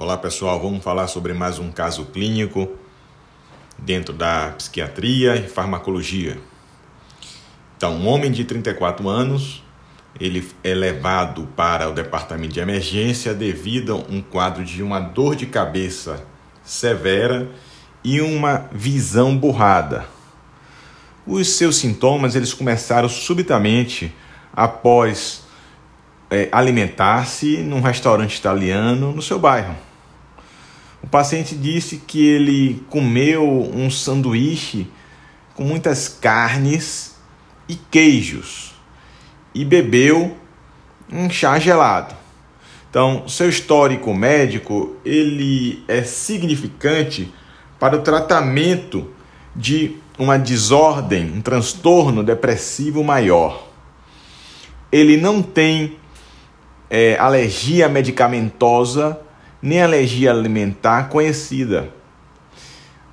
Olá pessoal, vamos falar sobre mais um caso clínico dentro da psiquiatria e farmacologia. Então, um homem de 34 anos, ele é levado para o departamento de emergência devido a um quadro de uma dor de cabeça severa e uma visão borrada. Os seus sintomas eles começaram subitamente após é, alimentar-se num restaurante italiano no seu bairro. O paciente disse que ele comeu um sanduíche com muitas carnes e queijos e bebeu um chá gelado. Então, seu histórico médico ele é significante para o tratamento de uma desordem, um transtorno depressivo maior. Ele não tem é, alergia medicamentosa nem alergia alimentar conhecida.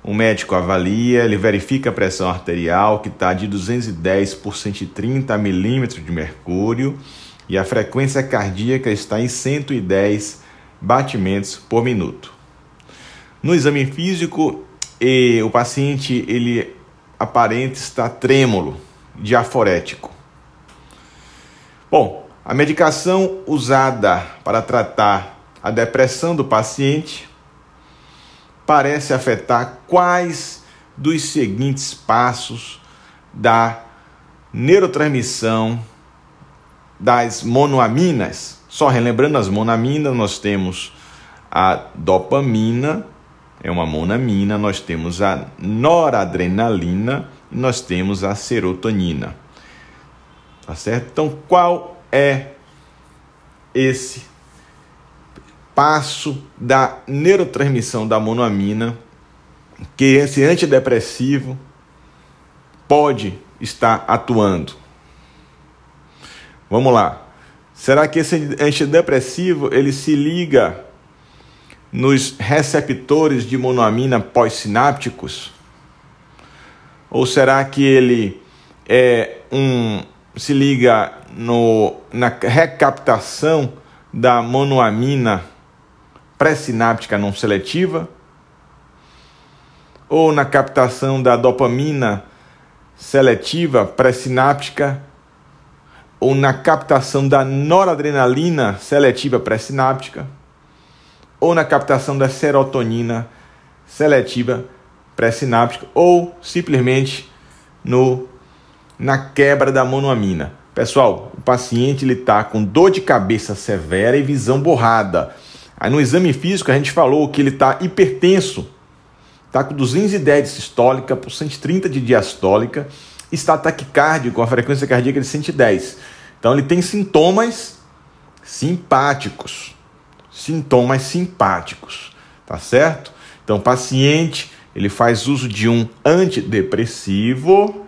O médico avalia, ele verifica a pressão arterial que está de 210 por 130 milímetros de mercúrio e a frequência cardíaca está em 110 batimentos por minuto. No exame físico, o paciente ele aparenta estar trêmulo, diaforético. Bom, a medicação usada para tratar a depressão do paciente parece afetar quais dos seguintes passos da neurotransmissão das monoaminas. Só relembrando as monoaminas, nós temos a dopamina, é uma monamina, nós temos a noradrenalina e nós temos a serotonina. Tá certo? Então, qual é esse passo da neurotransmissão da monoamina que esse antidepressivo pode estar atuando. Vamos lá. Será que esse antidepressivo ele se liga nos receptores de monoamina pós-sinápticos? Ou será que ele é um se liga no, na recaptação da monoamina pré-sináptica não seletiva, ou na captação da dopamina seletiva pré-sináptica, ou na captação da noradrenalina seletiva pré-sináptica, ou na captação da serotonina seletiva pré-sináptica, ou simplesmente no na quebra da monoamina. Pessoal, o paciente está com dor de cabeça severa e visão borrada. Aí no exame físico a gente falou que ele está hipertenso, está com 210 de sistólica por 130 de diastólica, está taquicárdio com a frequência cardíaca de 110. Então ele tem sintomas simpáticos, sintomas simpáticos, tá certo? Então paciente ele faz uso de um antidepressivo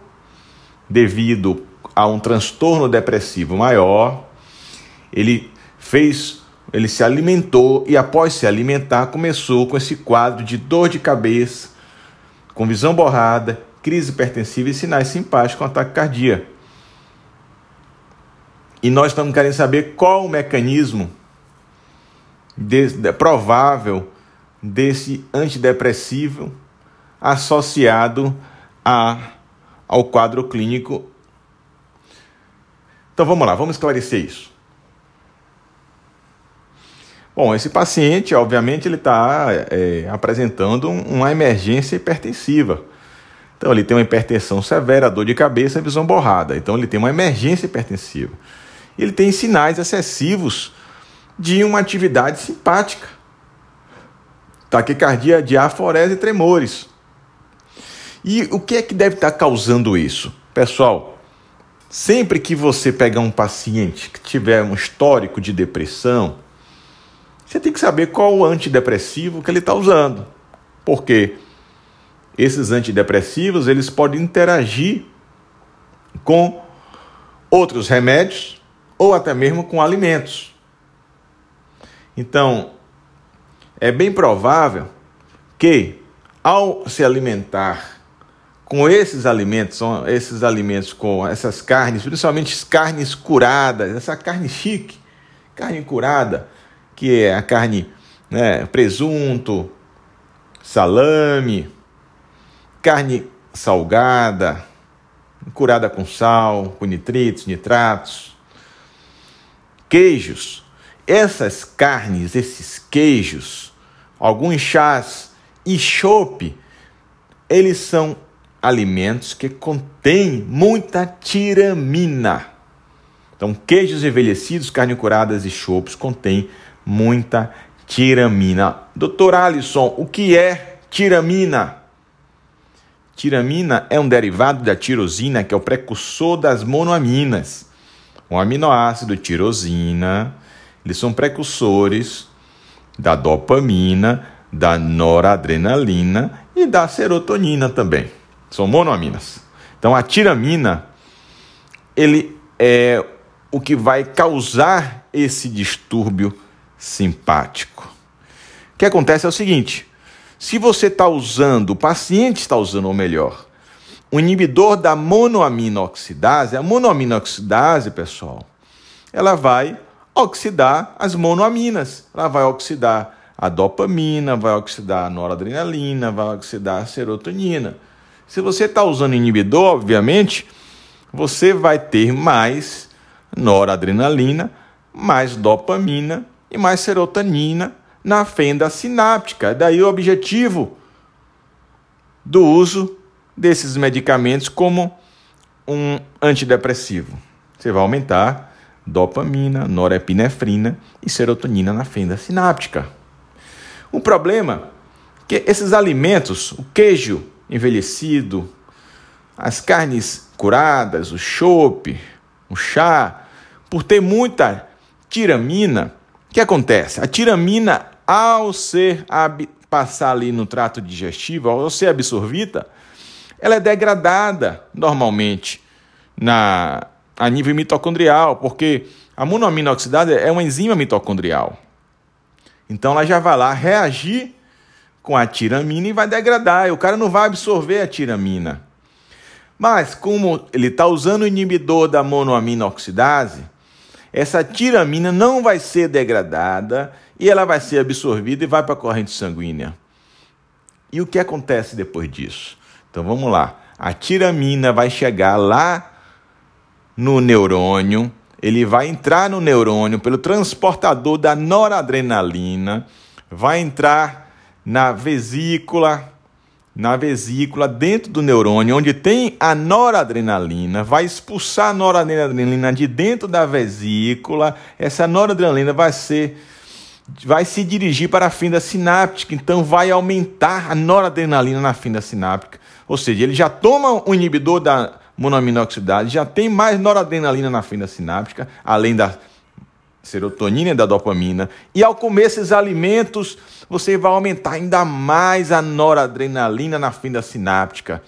devido a um transtorno depressivo maior, ele fez ele se alimentou e, após se alimentar, começou com esse quadro de dor de cabeça, com visão borrada, crise hipertensiva e sinais simpáticos com ataque cardíaco. E nós estamos querendo saber qual o mecanismo de, de, provável desse antidepressivo associado a, ao quadro clínico. Então vamos lá, vamos esclarecer isso. Bom, esse paciente, obviamente, ele está é, apresentando uma emergência hipertensiva. Então, ele tem uma hipertensão severa, dor de cabeça e visão borrada. Então, ele tem uma emergência hipertensiva. Ele tem sinais excessivos de uma atividade simpática. Taquicardia, diaforese e tremores. E o que é que deve estar causando isso? Pessoal, sempre que você pegar um paciente que tiver um histórico de depressão, você tem que saber qual o antidepressivo que ele está usando. Porque esses antidepressivos eles podem interagir com outros remédios ou até mesmo com alimentos. Então, é bem provável que ao se alimentar com esses alimentos, esses alimentos com essas carnes, principalmente carnes curadas, essa carne chique, carne curada, que é a carne né? presunto, salame, carne salgada, curada com sal, com nitritos, nitratos, queijos. Essas carnes, esses queijos, alguns chás e chope, eles são alimentos que contêm muita tiramina. Então, queijos envelhecidos, carne curadas e chopes contêm muita tiramina. Doutor Alisson, o que é tiramina? Tiramina é um derivado da tirosina, que é o precursor das monoaminas. O aminoácido tirosina, eles são precursores da dopamina, da noradrenalina e da serotonina também. São monoaminas. Então a tiramina ele é o que vai causar esse distúrbio simpático. O que acontece é o seguinte: se você está usando, o paciente está usando, ou melhor, o inibidor da monoaminoxidase, a monoaminoxidase, pessoal, ela vai oxidar as monoaminas. Ela vai oxidar a dopamina, vai oxidar a noradrenalina, vai oxidar a serotonina. Se você está usando inibidor, obviamente, você vai ter mais noradrenalina, mais dopamina e mais serotonina na fenda sináptica. Daí o objetivo do uso desses medicamentos como um antidepressivo. Você vai aumentar dopamina, norepinefrina e serotonina na fenda sináptica. O problema é que esses alimentos, o queijo envelhecido, as carnes curadas, o chope, o chá, por ter muita tiramina, o que acontece? A tiramina, ao ser passar ali no trato digestivo, ao ser absorvida, ela é degradada normalmente na, a nível mitocondrial, porque a monoamina oxidada é uma enzima mitocondrial. Então ela já vai lá reagir com a tiramina e vai degradar, e o cara não vai absorver a tiramina. Mas como ele está usando o inibidor da monoamina oxidase, essa tiramina não vai ser degradada e ela vai ser absorvida e vai para a corrente sanguínea. E o que acontece depois disso? Então vamos lá. A tiramina vai chegar lá no neurônio, ele vai entrar no neurônio pelo transportador da noradrenalina, vai entrar na vesícula, na vesícula dentro do neurônio, onde tem a noradrenalina, vai expulsar a noradrenalina de dentro da vesícula. Essa noradrenalina vai ser vai se dirigir para a fenda sináptica, então vai aumentar a noradrenalina na fenda sináptica. Ou seja, ele já toma o inibidor da monoaminoxidase, já tem mais noradrenalina na fenda sináptica, além da serotonina e da dopamina. E ao comer esses alimentos, você vai aumentar ainda mais a noradrenalina na fenda sináptica.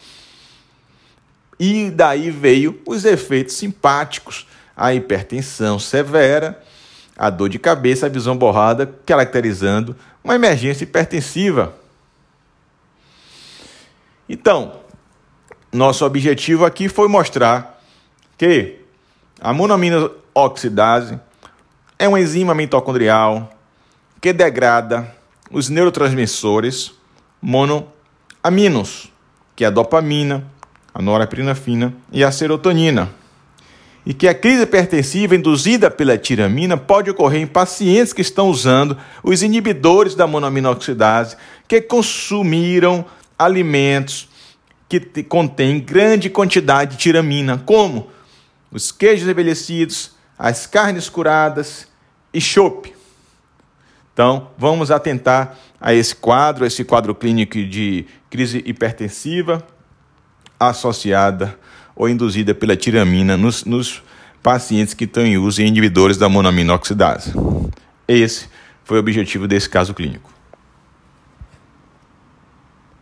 E daí veio os efeitos simpáticos, a hipertensão severa, a dor de cabeça, a visão borrada, caracterizando uma emergência hipertensiva. Então, nosso objetivo aqui foi mostrar que a monoamina oxidase é uma enzima mitocondrial que degrada os neurotransmissores monoaminos, que é a dopamina, a norepinefrina e a serotonina. E que a crise hipertensiva induzida pela tiramina pode ocorrer em pacientes que estão usando os inibidores da monoaminoxidase, que consumiram alimentos que contêm grande quantidade de tiramina, como os queijos envelhecidos, as carnes curadas e chope. Então, vamos atentar a esse quadro, esse quadro clínico de crise hipertensiva associada ou induzida pela tiramina nos, nos pacientes que estão em uso em inibidores da monoaminoxidase. Esse foi o objetivo desse caso clínico.